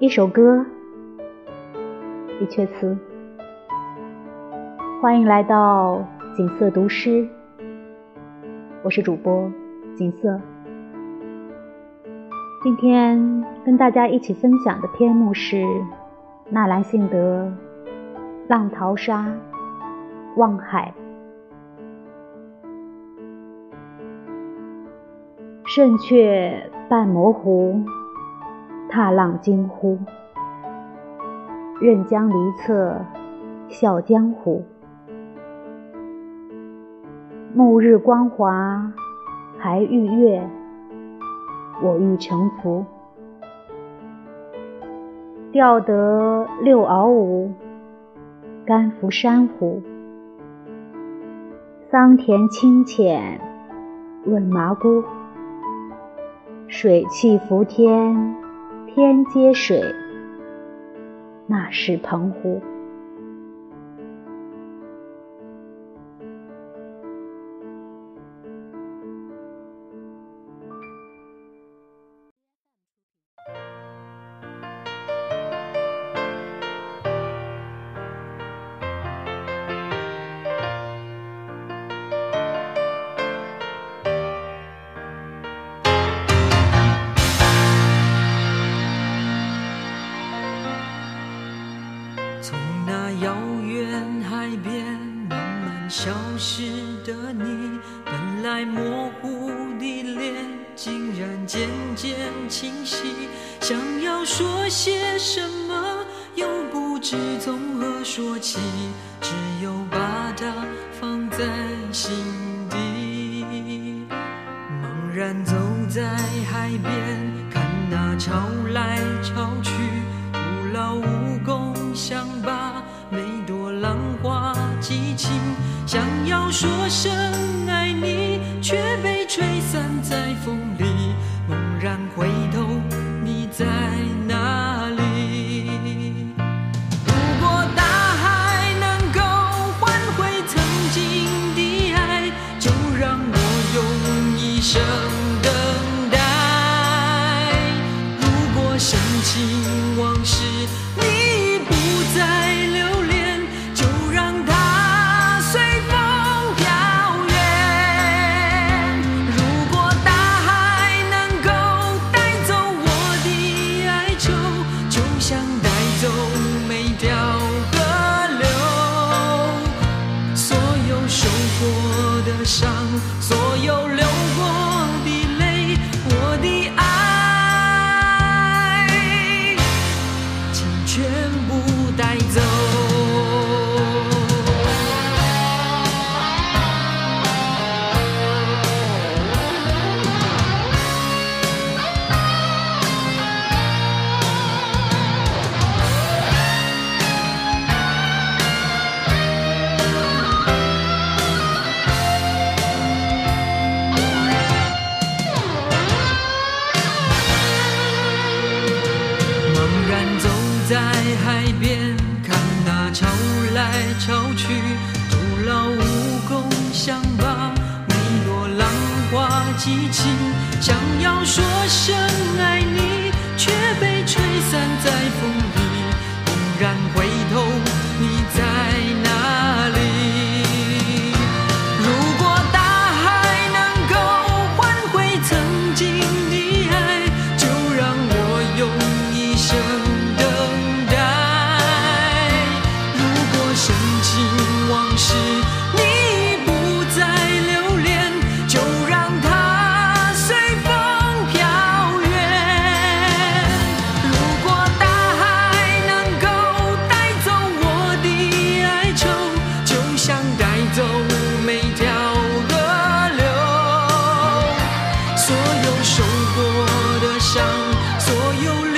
一首歌，一阙词。欢迎来到景色读诗，我是主播景色。今天跟大家一起分享的篇目是纳兰性德《浪淘沙·望海》。胜却半模糊。踏浪惊呼，任江离侧，笑江湖。暮日光华，还欲月，我欲乘浮。钓得六鳌五，甘服珊瑚。桑田清浅，问麻姑。水气浮天。天接水，那是澎湖。从那遥远海边慢慢消失的你，本来模糊的脸，竟然渐渐清晰。想要说些什么，又不知从何说起，只有把它放在心底。茫然走在海边，看那潮来潮去，徒劳无功，想把每朵浪花记清。想要说声爱你，却被吹散在风里。猛然回头，你在哪里？如果大海能够换回曾经的爱，就让我用一生等待。如果深情往事，所有流过在海边看那潮来潮去，徒劳无功，想把每朵浪花记清。想要说声爱你，却被吹散在风里。猛然受过的伤所有